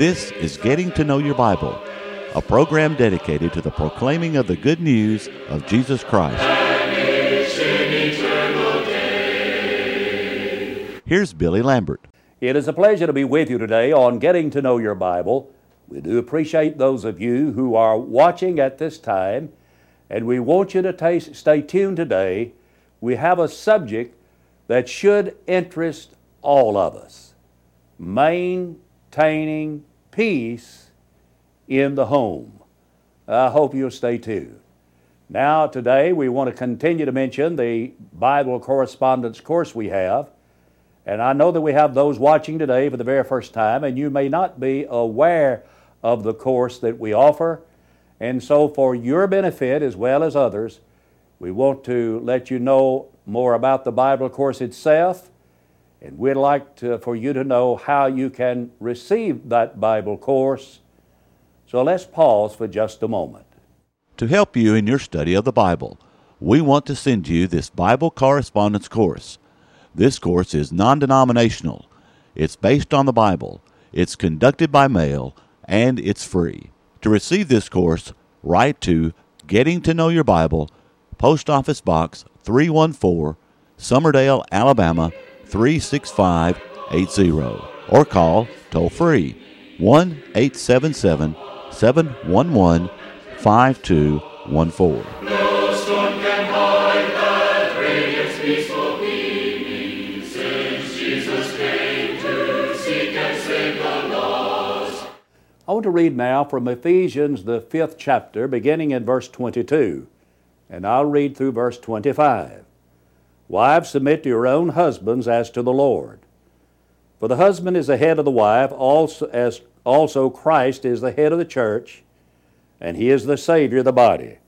This is Getting to Know Your Bible, a program dedicated to the proclaiming of the good news of Jesus Christ. Here's Billy Lambert. It is a pleasure to be with you today on Getting to Know Your Bible. We do appreciate those of you who are watching at this time, and we want you to t- stay tuned today. We have a subject that should interest all of us maintaining peace in the home. I hope you'll stay tuned. Now, today we want to continue to mention the Bible correspondence course we have. And I know that we have those watching today for the very first time, and you may not be aware of the course that we offer. And so, for your benefit as well as others, we want to let you know more about the Bible course itself and we'd like to, for you to know how you can receive that Bible course. So let's pause for just a moment. To help you in your study of the Bible, we want to send you this Bible correspondence course. This course is non denominational, it's based on the Bible, it's conducted by mail, and it's free. To receive this course, write to Getting to Know Your Bible, Post Office Box 314, Summerdale, Alabama 36580 or call toll free 1 877 711 5214. No storm can hide that radiant peaceful beaming, since Jesus came to seek and save the lost. I want to read now from Ephesians, the fifth chapter, beginning in verse 22, and I'll read through verse 25. Wives, submit to your own husbands as to the Lord. For the husband is the head of the wife, also, as also Christ is the head of the church, and he is the Savior of the body.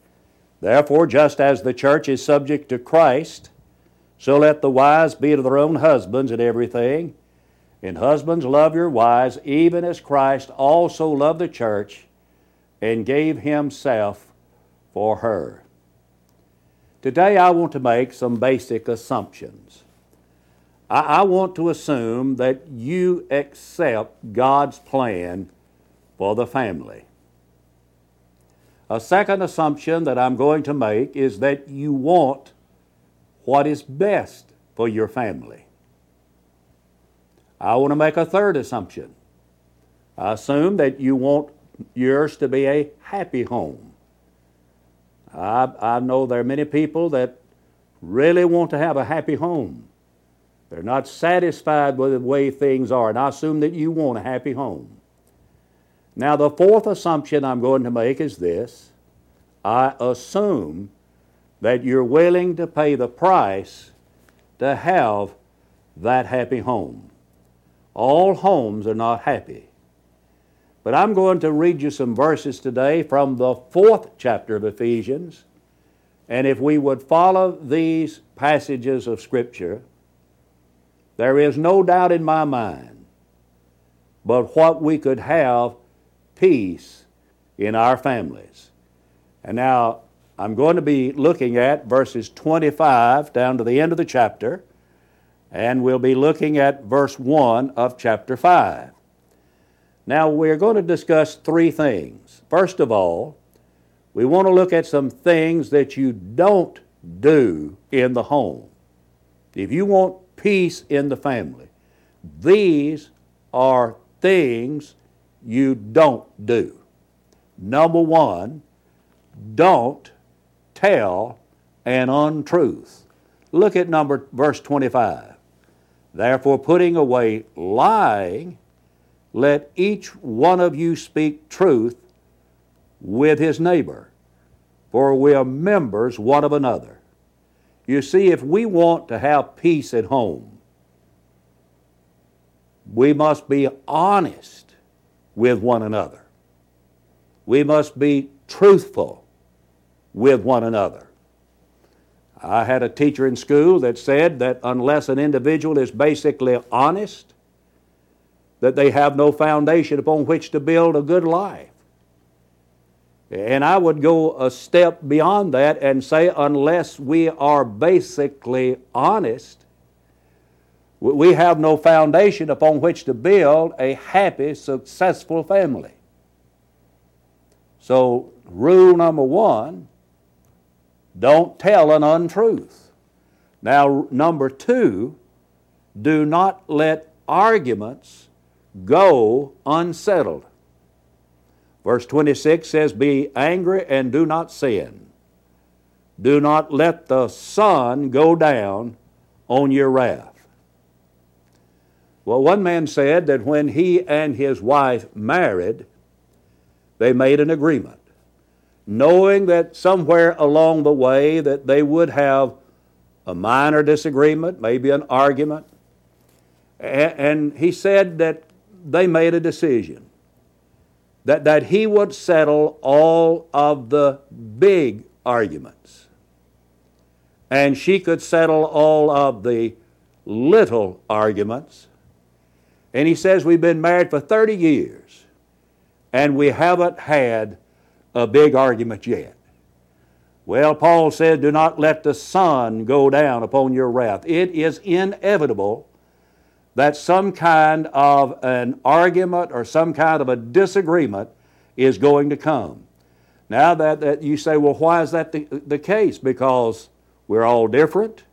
Therefore, just as the church is subject to Christ, so let the wives be to their own husbands in everything. And husbands, love your wives, even as Christ also loved the church and gave himself for her. Today, I want to make some basic assumptions. I, I, want to assume that you accept God's plan for the family. A second assumption that I'm going to make is that you want what is best for your family. I want to make a third assumption. I assume that you want yours to be a happy home. I, I know there are many people that really want to have a happy home. They're not satisfied with the way things are, and I assume that you want a happy home. Now, the fourth assumption I'm going to make is this I assume that you're willing to pay the price to have that happy home. All homes are not happy. But I'm going to read you some verses today from the fourth chapter of Ephesians. And if we would follow these passages of Scripture, there is no doubt in my mind but what we could have peace in our families. And now I'm going to be looking at verses 25 down to the end of the chapter, and we'll be looking at verse 1 of chapter 5. Now, we're going to discuss three things. First of all, we want to look at some things that you don't do in the home. If you want peace in the family, these are things you don't do. Number one, don't tell an untruth. Look at number verse 25. Therefore, putting away lying, let each one of you speak truth with his neighbor, for we are members one of another. You see, if we want to have peace at home, we must be honest with one another. We must be truthful with one another. I had a teacher in school that said that unless an individual is basically honest, that they have no foundation upon which to build a good life. And I would go a step beyond that and say, unless we are basically honest, We have no foundation upon which to build a happy, successful family. So, rule number one don't tell an untruth. Now, number two, do not let arguments go unsettled. Verse 26 says, Be angry and do not sin. Do not let the sun go down on your wrath. Well, one man said that when he and his wife married, they made an agreement, knowing that somewhere along the way that they would have a minor disagreement, maybe an argument. And he said that they made a decision that, that he would settle all of the big arguments. And she could settle all of the little arguments. And he says, We've been married for 30 years, and we haven't had a big argument yet. Well, Paul said, Do not let the sun go down upon your wrath. It is inevitable that some kind of an argument or some kind of a disagreement is going to come. Now that, that you say, well, why is that the, the case? Because we're all different,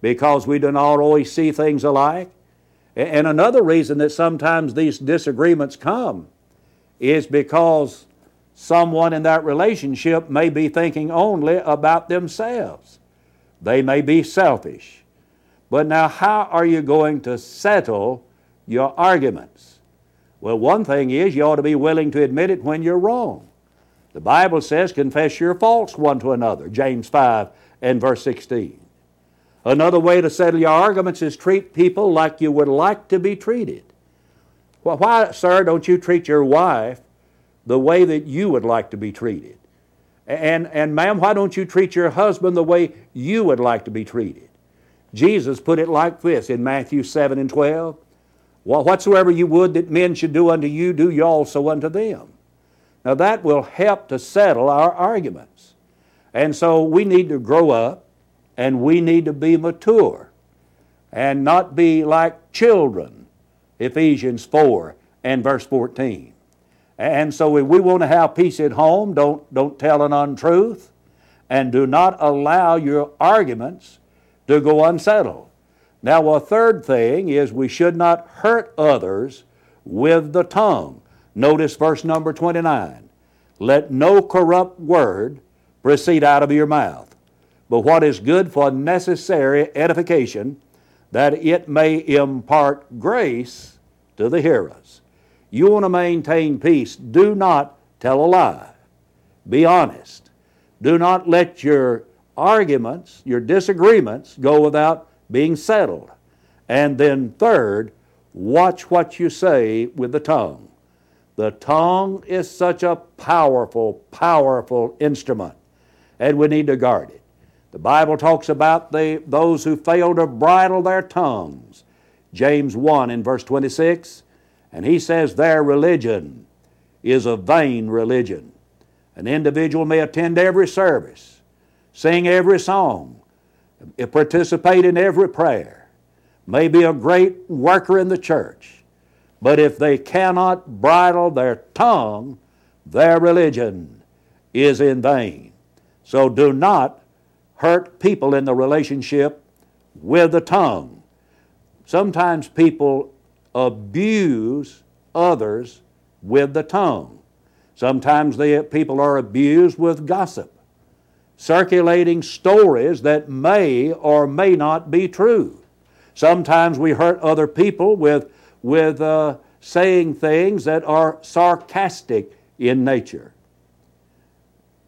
because we do not always see things alike. And another reason that sometimes these disagreements come is because someone in that relationship may be thinking only about themselves. They may be selfish. But now, how are you going to settle your arguments? Well, one thing is you ought to be willing to admit it when you're wrong. The Bible says, confess your faults one to another, James 5 and verse 16. Another way to settle your arguments is treat people like you would like to be treated. Well, why, sir, don't you treat your wife the way that you would like to be treated? And, and ma'am, why don't you treat your husband the way you would like to be treated? Jesus put it like this in Matthew 7 and 12 well, Whatsoever you would that men should do unto you, do you also unto them. Now that will help to settle our arguments. And so we need to grow up and we need to be mature and not be like children. Ephesians 4 and verse 14. And so if we want to have peace at home, don't, don't tell an untruth and do not allow your arguments to go unsettled. Now, a third thing is we should not hurt others with the tongue. Notice verse number 29. Let no corrupt word proceed out of your mouth, but what is good for necessary edification, that it may impart grace to the hearers. You want to maintain peace, do not tell a lie. Be honest. Do not let your arguments, your disagreements, go without being settled. And then, third, watch what you say with the tongue. The tongue is such a powerful, powerful instrument, and we need to guard it. The Bible talks about the, those who fail to bridle their tongues. James 1 in verse 26, and he says their religion is a vain religion. An individual may attend every service, sing every song, participate in every prayer, may be a great worker in the church, but if they cannot bridle their tongue, their religion is in vain. So do not hurt people in the relationship with the tongue. Sometimes people abuse others with the tongue. Sometimes the people are abused with gossip circulating stories that may or may not be true. Sometimes we hurt other people with, with uh, saying things that are sarcastic in nature.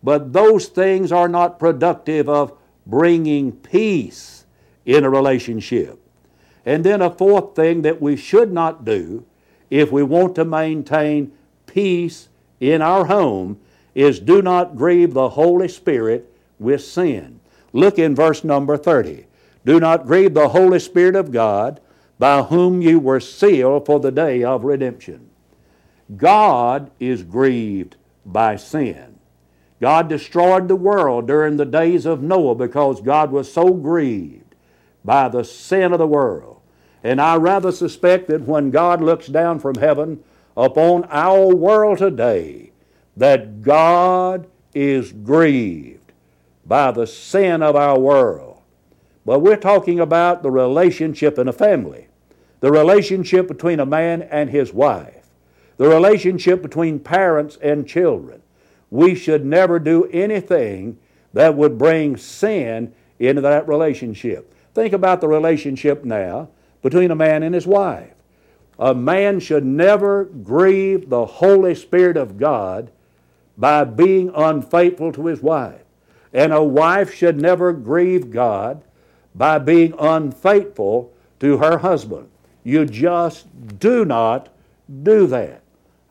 But those things are not productive of bringing peace in a relationship. And then a fourth thing that we should not do if we want to maintain peace in our home is do not grieve the Holy Spirit with sin. Look in verse number 30. Do not grieve the Holy Spirit of God, by whom you were sealed for the day of redemption. God is grieved by sin. God destroyed the world during the days of Noah because God was so grieved by the sin of the world. And I rather suspect that when God looks down from heaven upon our world today, that God is grieved by the sin of our world. But we're talking about the relationship in a family, the relationship between a man and his wife, the relationship between parents and children. We should never do anything that would bring sin into that relationship. Think about the relationship now between a man and his wife. A man should never grieve the Holy Spirit of God by being unfaithful to his wife. And a wife should never grieve God by being unfaithful to her husband. You just do not do that.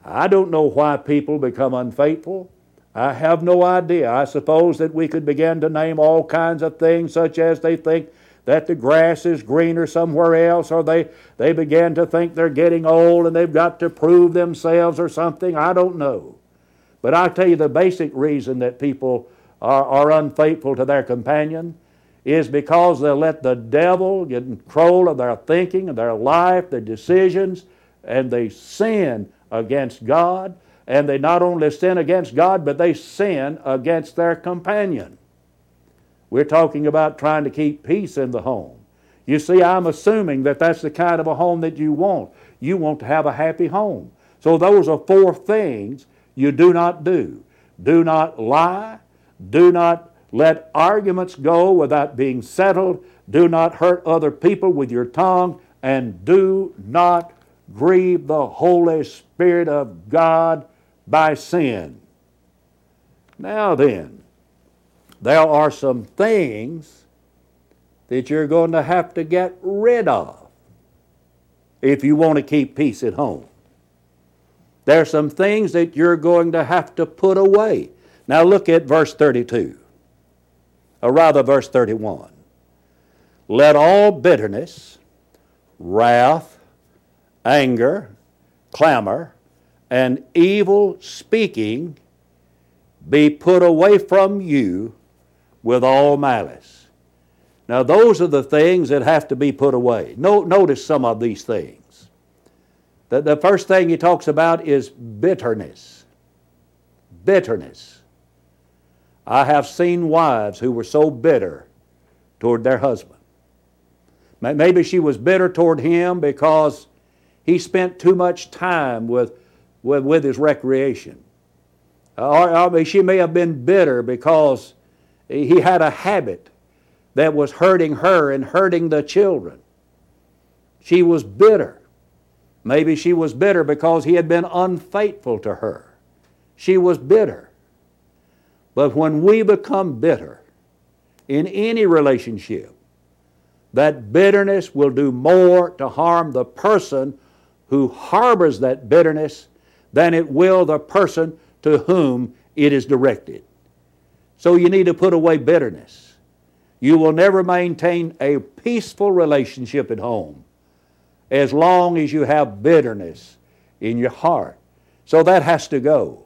I don't know why people become unfaithful. I have no idea. I suppose that we could begin to name all kinds of things, such as they think that the grass is greener somewhere else, or they, they begin to think they're getting old and they've got to prove themselves or something. I don't know. But I'll tell you the basic reason that people are, are unfaithful to their companion is because they let the devil get control of their thinking and their life, their decisions, and they sin against God. And they not only sin against God, but they sin against their companion. We're talking about trying to keep peace in the home. You see, I'm assuming that that's the kind of a home that you want. You want to have a happy home. So, those are four things you do not do. Do not lie. Do not let arguments go without being settled. Do not hurt other people with your tongue. And do not grieve the Holy Spirit of God by sin. Now then, there are some things that you're going to have to get rid of if you want to keep peace at home. There are some things that you're going to have to put away. Now look at verse 32, or rather, verse 31. Let all bitterness, wrath, anger, clamor, and evil speaking be put away from you with all malice. Now, those are the things that have to be put away. No, notice some of these things. The, the first thing he talks about is bitterness. Bitterness. I have seen wives who were so bitter toward their husband. Maybe she was bitter toward him because he spent too much time with, with, with his recreation. Or, or she may have been bitter because he had a habit that was hurting her and hurting the children. She was bitter. Maybe she was bitter because he had been unfaithful to her. She was bitter. But when we become bitter in any relationship, that bitterness will do more to harm the person who harbors that bitterness than it will the person to whom it is directed. So you need to put away bitterness. You will never maintain a peaceful relationship at home as long as you have bitterness in your heart. So that has to go.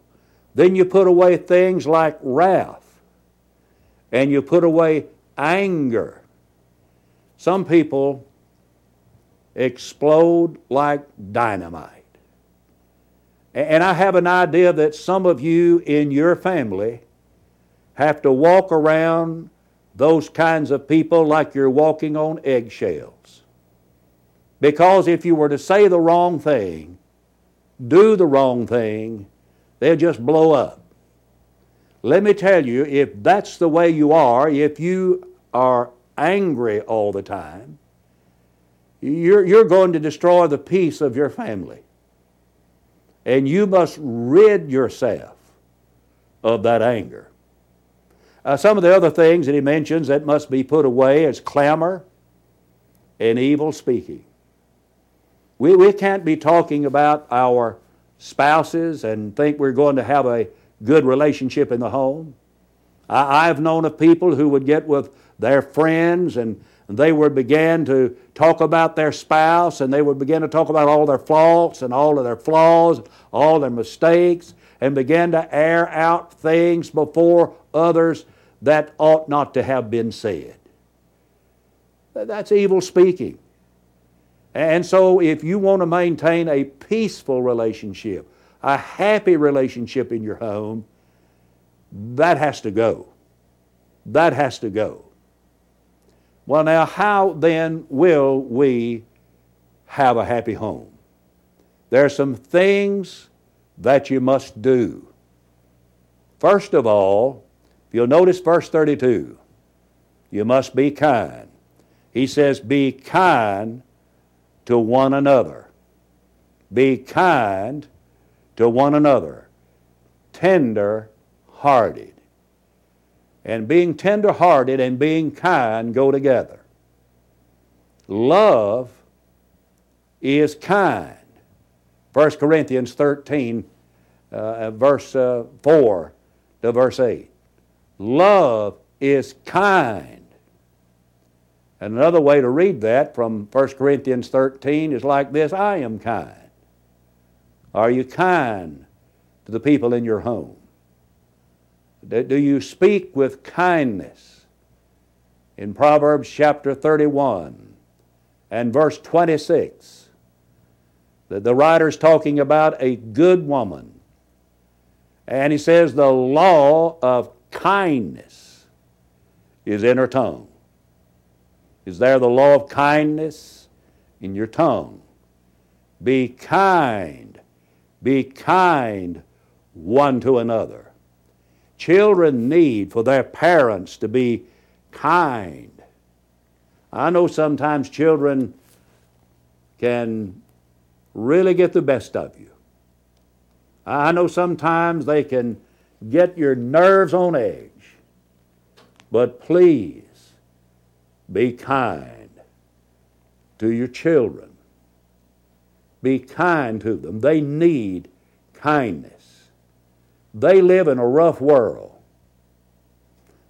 Then you put away things like wrath and you put away anger. Some people explode like dynamite. And I have an idea that some of you in your family have to walk around those kinds of people like you're walking on eggshells. Because if you were to say the wrong thing, do the wrong thing, they'll just blow up. Let me tell you, if that's the way you are, if you are angry all the time, you're, you're going to destroy the peace of your family. And you must rid yourself of that anger. Uh, some of the other things that he mentions that must be put away is clamor and evil speaking. We, we can't be talking about our spouses and think we're going to have a good relationship in the home. I, I've known of people who would get with their friends and they would begin to talk about their spouse and they would begin to talk about all their faults and all of their flaws, all their mistakes, and begin to air out things before others that ought not to have been said. That's evil speaking. And so, if you want to maintain a peaceful relationship, a happy relationship in your home, that has to go. That has to go. Well, now, how then will we have a happy home? There are some things that you must do. First of all, if you'll notice verse 32, you must be kind. He says, Be kind to one another. Be kind to one another. Tender hearted. And being tender hearted and being kind go together. Love is kind. 1 Corinthians 13, uh, verse uh, 4 to verse 8. Love is kind. And another way to read that from 1 Corinthians 13 is like this I am kind. Are you kind to the people in your home? Do you speak with kindness? In Proverbs chapter 31 and verse 26, the, the writer's talking about a good woman. And he says, The law of kindness is in her tongue. Is there the law of kindness in your tongue? Be kind. Be kind one to another. Children need for their parents to be kind. I know sometimes children can really get the best of you. I know sometimes they can get your nerves on edge. But please be kind to your children. Be kind to them. They need kindness. They live in a rough world.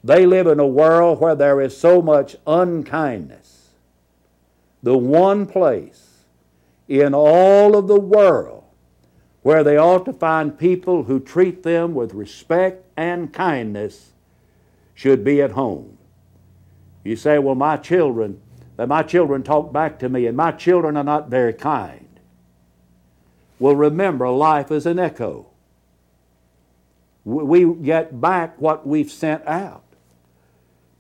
They live in a world where there is so much unkindness. The one place in all of the world where they ought to find people who treat them with respect and kindness should be at home. You say, well, my children, that my children talk back to me, and my children are not very kind. Well, remember, life is an echo we get back what we've sent out.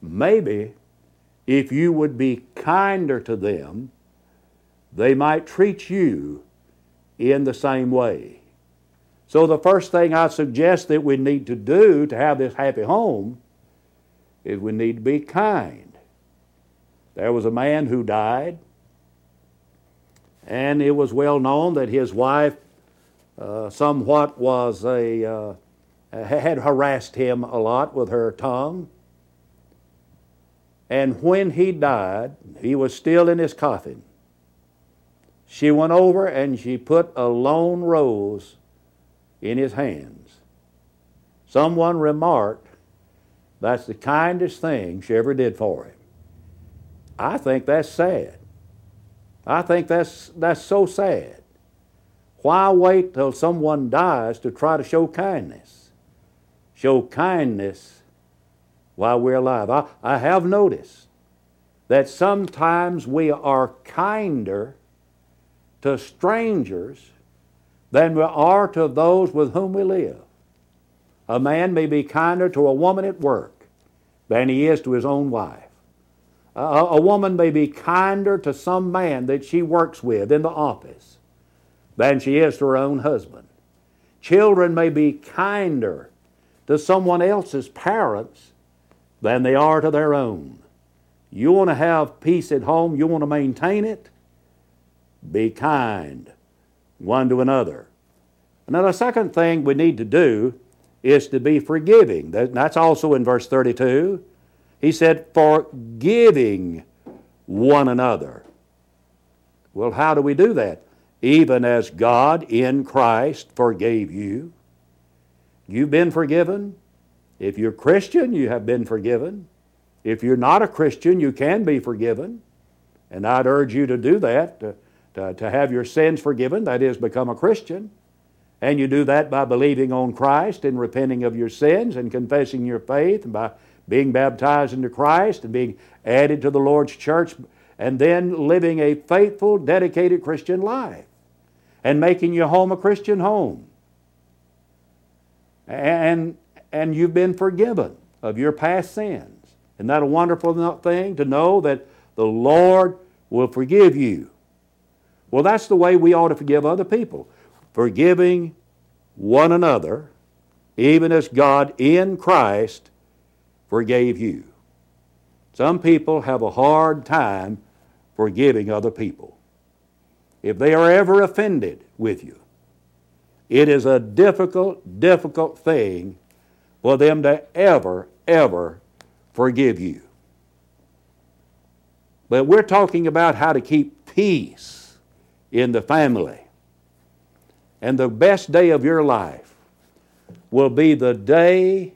Maybe if you would be kinder to them, they might treat you in the same way. So, the first thing I suggest that we need to do to have this happy home is we need to be kind. There was a man who died, and it was well known that his wife uh, somewhat was a uh, had harassed him a lot with her tongue. And when he died, he was still in his coffin. She went over and she put a lone rose in his hands. Someone remarked, That's the kindest thing she ever did for him. I think that's sad. I think that's, that's so sad. Why wait till someone dies to try to show kindness? show kindness while we're alive. I, I have noticed that sometimes we are kinder to strangers than we are to those with whom we live. A man may be kinder to a woman at work than he is to his own wife. A, a woman may be kinder to some man that she works with in the office than she is to her own husband. Children may be kinder to someone else's parents than they are to their own. You want to have peace at home, you want to maintain it, be kind one to another. Now, the second thing we need to do is to be forgiving. That's also in verse 32. He said, forgiving one another. Well, how do we do that? Even as God in Christ forgave you. You've been forgiven. If you're Christian, you have been forgiven. If you're not a Christian, you can be forgiven. And I'd urge you to do that, to, to, to have your sins forgiven, that is, become a Christian. And you do that by believing on Christ and repenting of your sins and confessing your faith and by being baptized into Christ and being added to the Lord's church and then living a faithful, dedicated Christian life and making your home a Christian home. And, and you've been forgiven of your past sins. Isn't that a wonderful thing to know that the Lord will forgive you? Well, that's the way we ought to forgive other people. Forgiving one another, even as God in Christ forgave you. Some people have a hard time forgiving other people. If they are ever offended with you, it is a difficult, difficult thing for them to ever, ever forgive you. But we're talking about how to keep peace in the family. And the best day of your life will be the day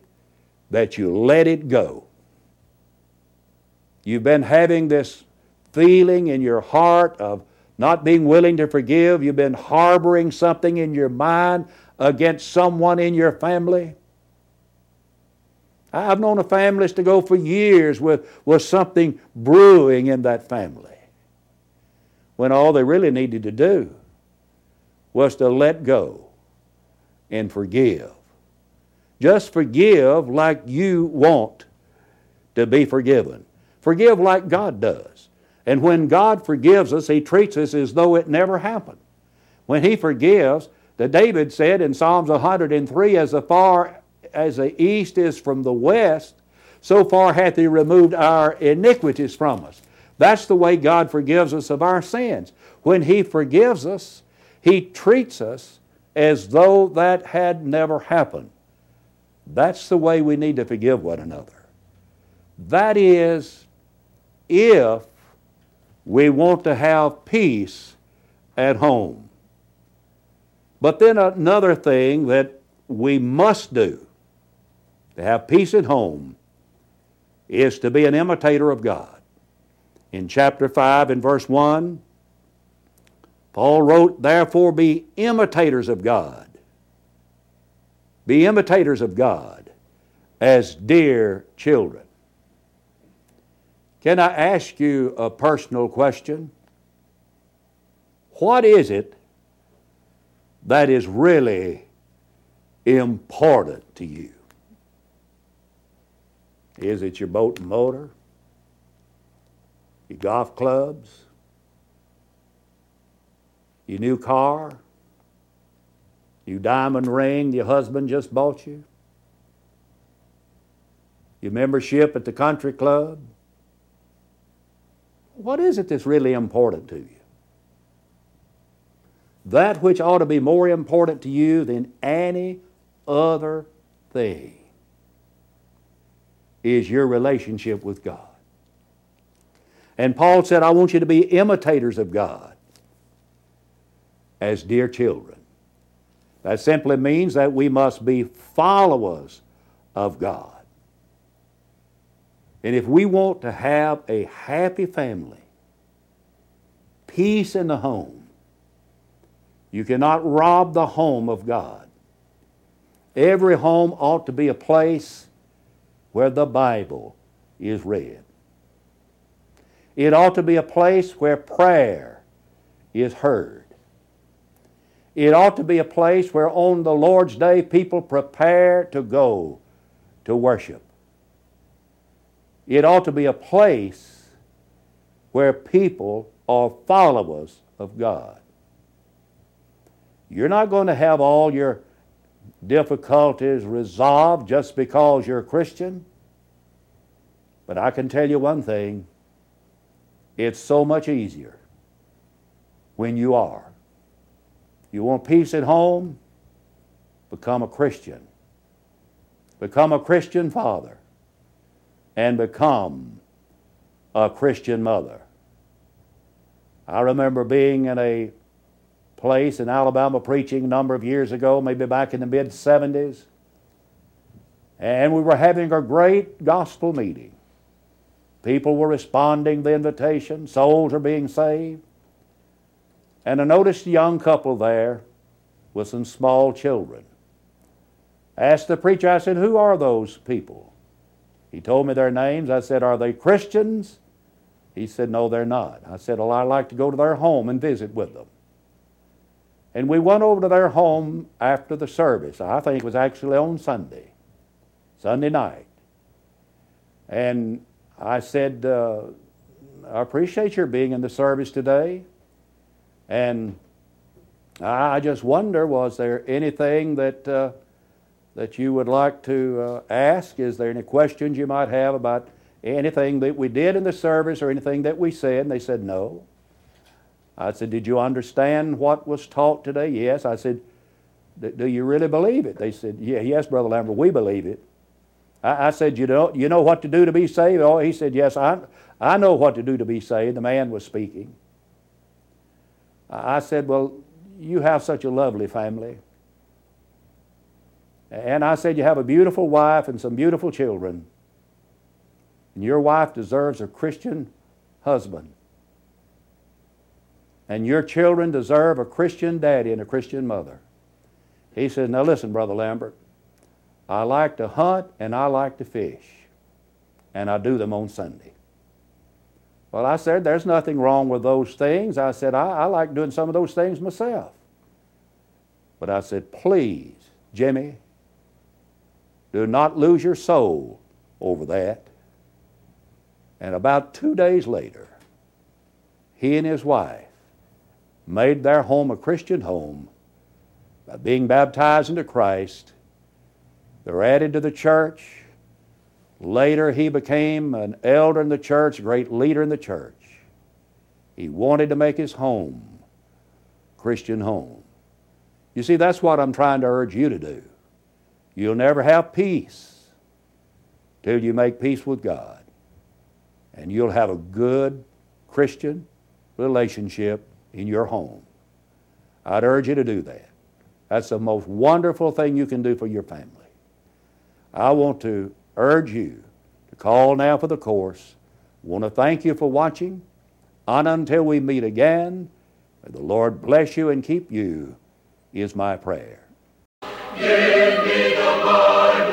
that you let it go. You've been having this feeling in your heart of not being willing to forgive. You've been harboring something in your mind against someone in your family. I've known a families to go for years with, with something brewing in that family when all they really needed to do was to let go and forgive. Just forgive like you want to be forgiven. Forgive like God does. And when God forgives us, He treats us as though it never happened. When He forgives, that David said in Psalms 103, as far as the east is from the west, so far hath He removed our iniquities from us. That's the way God forgives us of our sins. When He forgives us, He treats us as though that had never happened. That's the way we need to forgive one another. That is, if we want to have peace at home. But then another thing that we must do to have peace at home is to be an imitator of God. In chapter 5 and verse 1, Paul wrote, Therefore be imitators of God. Be imitators of God as dear children. Can I ask you a personal question? What is it that is really important to you? Is it your boat and motor? Your golf clubs? Your new car? Your diamond ring your husband just bought you? Your membership at the country club? What is it that's really important to you? That which ought to be more important to you than any other thing is your relationship with God. And Paul said, I want you to be imitators of God as dear children. That simply means that we must be followers of God. And if we want to have a happy family, peace in the home, you cannot rob the home of God. Every home ought to be a place where the Bible is read. It ought to be a place where prayer is heard. It ought to be a place where on the Lord's Day people prepare to go to worship. It ought to be a place where people are followers of God. You're not going to have all your difficulties resolved just because you're a Christian. But I can tell you one thing it's so much easier when you are. You want peace at home? Become a Christian. Become a Christian father and become a Christian mother. I remember being in a place in Alabama preaching a number of years ago, maybe back in the mid 70s, and we were having a great gospel meeting. People were responding to the invitation, souls were being saved. And I noticed a young couple there with some small children. I asked the preacher, I said, Who are those people? He told me their names. I said, Are they Christians He said, No, they're not. I said, Well, I'd like to go to their home and visit with them. And we went over to their home after the service. I think it was actually on Sunday, Sunday night. And I said, uh, I appreciate your being in the service today. And I just wonder, was there anything that, uh, that you would like to uh, ask? Is there any questions you might have about anything that we did in the service or anything that we said? And they said, no. I said, Did you understand what was taught today? Yes. I said, Do you really believe it? They said, Yeah, yes, Brother Lambert, we believe it. I, I said, you know, you know what to do to be saved? Oh, he said, Yes, I, I know what to do to be saved. The man was speaking. I said, Well, you have such a lovely family. And I said, You have a beautiful wife and some beautiful children. And your wife deserves a Christian husband. And your children deserve a Christian daddy and a Christian mother. He said, Now listen, Brother Lambert, I like to hunt and I like to fish, and I do them on Sunday. Well, I said, There's nothing wrong with those things. I said, I, I like doing some of those things myself. But I said, Please, Jimmy, do not lose your soul over that. And about two days later, he and his wife made their home a Christian home by being baptized into Christ. They were added to the church. Later, he became an elder in the church, great leader in the church. He wanted to make his home Christian home. You see, that's what I'm trying to urge you to do. You'll never have peace till you make peace with God. And you'll have a good Christian relationship in your home. I'd urge you to do that. That's the most wonderful thing you can do for your family. I want to urge you to call now for the course. Want to thank you for watching. On until we meet again, may the Lord bless you and keep you, is my prayer. Give me the Bible,